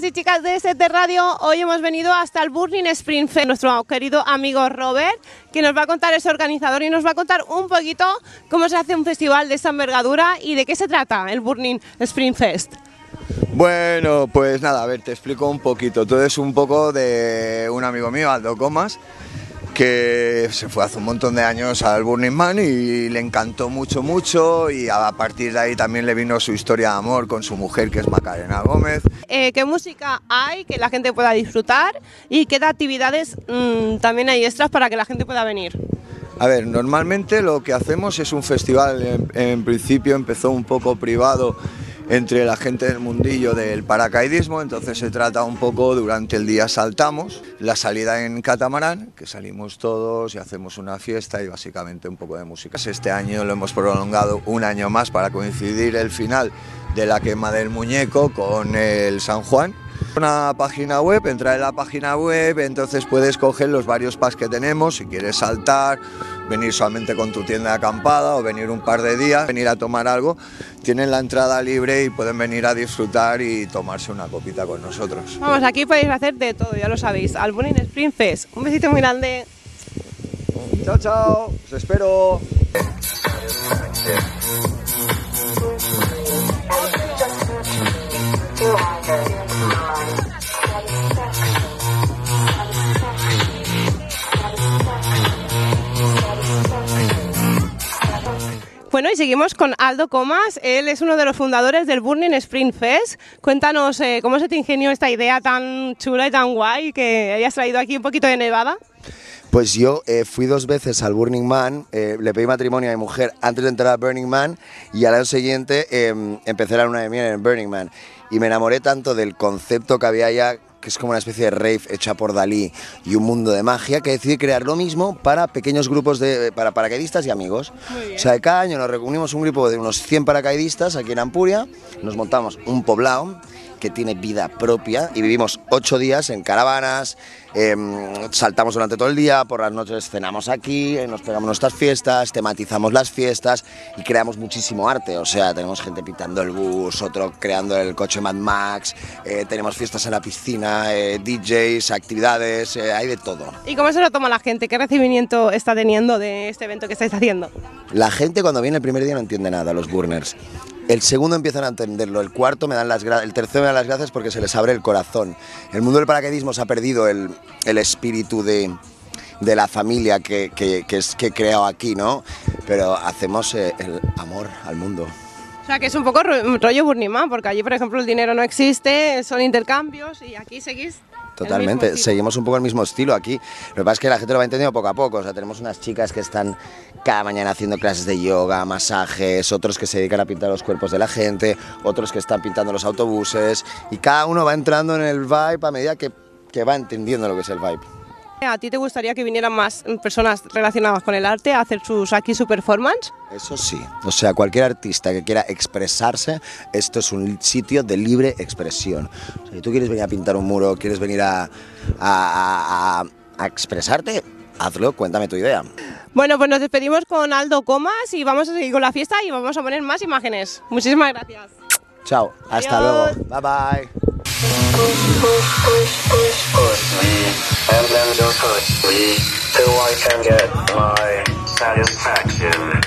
y chicas de ST Radio, hoy hemos venido hasta el Burning Spring Fest. Nuestro querido amigo Robert, que nos va a contar, es organizador y nos va a contar un poquito cómo se hace un festival de esta envergadura y de qué se trata el Burning Spring Fest. Bueno, pues nada, a ver, te explico un poquito. Todo es un poco de un amigo mío, Aldo Comas, que se fue hace un montón de años al Burning Man y le encantó mucho, mucho y a partir de ahí también le vino su historia de amor con su mujer que es Macarena Gómez. Eh, ¿Qué música hay que la gente pueda disfrutar y qué actividades mm, también hay extras para que la gente pueda venir? A ver, normalmente lo que hacemos es un festival, en, en principio empezó un poco privado entre la gente del mundillo del paracaidismo, entonces se trata un poco, durante el día saltamos, la salida en catamarán, que salimos todos y hacemos una fiesta y básicamente un poco de música. Este año lo hemos prolongado un año más para coincidir el final de la quema del muñeco con el San Juan. Una página web, entrar en la página web, entonces puedes coger los varios packs que tenemos, si quieres saltar, venir solamente con tu tienda de acampada o venir un par de días, venir a tomar algo, tienen la entrada libre y pueden venir a disfrutar y tomarse una copita con nosotros. Vamos, aquí podéis hacer de todo, ya lo sabéis. Al Burning Spring Fest. Un besito muy grande. Chao, chao, os espero. Bueno, y seguimos con Aldo Comas. Él es uno de los fundadores del Burning Spring Fest. Cuéntanos eh, cómo se te ingenió esta idea tan chula y tan guay que hayas traído aquí un poquito de nevada. Pues yo eh, fui dos veces al Burning Man, eh, le pedí matrimonio a mi mujer antes de entrar al Burning Man y al año siguiente eh, empecé la luna de miel en Burning Man. Y me enamoré tanto del concepto que había allá, que es como una especie de rave hecha por Dalí y un mundo de magia, que decidí crear lo mismo para pequeños grupos de para paracaidistas y amigos. O sea, cada año nos reunimos un grupo de unos 100 paracaidistas aquí en Ampuria, nos montamos un poblado que tiene vida propia y vivimos ocho días en caravanas, eh, saltamos durante todo el día, por las noches cenamos aquí, eh, nos pegamos nuestras fiestas, tematizamos las fiestas y creamos muchísimo arte. O sea, tenemos gente pintando el bus, otro creando el coche Mad Max, eh, tenemos fiestas en la piscina, eh, DJs, actividades, hay de todo. ¿Y cómo se lo toma la gente? ¿Qué recibimiento está teniendo de este evento que estáis haciendo? La gente cuando viene el primer día no entiende nada, los burners. El segundo empiezan a entenderlo, el cuarto me dan las el tercero me dan las gracias porque se les abre el corazón. El mundo del paracaidismo se ha perdido el, el espíritu de, de la familia que, que, que, es, que he creado aquí, ¿no? Pero hacemos eh, el amor al mundo. O sea, que es un poco ro- rollo Burning Man, porque allí, por ejemplo, el dinero no existe, son intercambios y aquí seguís. Totalmente, seguimos un poco el mismo estilo aquí. Lo que pasa es que la gente lo va entendiendo poco a poco. O sea, tenemos unas chicas que están cada mañana haciendo clases de yoga, masajes, otros que se dedican a pintar los cuerpos de la gente, otros que están pintando los autobuses. Y cada uno va entrando en el vibe a medida que, que va entendiendo lo que es el vibe. ¿A ti te gustaría que vinieran más personas relacionadas con el arte a hacer sus aquí su performance? Eso sí, o sea, cualquier artista que quiera expresarse, esto es un sitio de libre expresión. O sea, si tú quieres venir a pintar un muro, quieres venir a, a- a- a expresarte, hazlo, cuéntame tu idea. Bueno, pues nos despedimos con Aldo Comas y vamos a seguir con la fiesta y vamos a poner más imágenes. Muchísimas gracias. Chao, hasta Adiós. luego, bye bye. Satisfaction.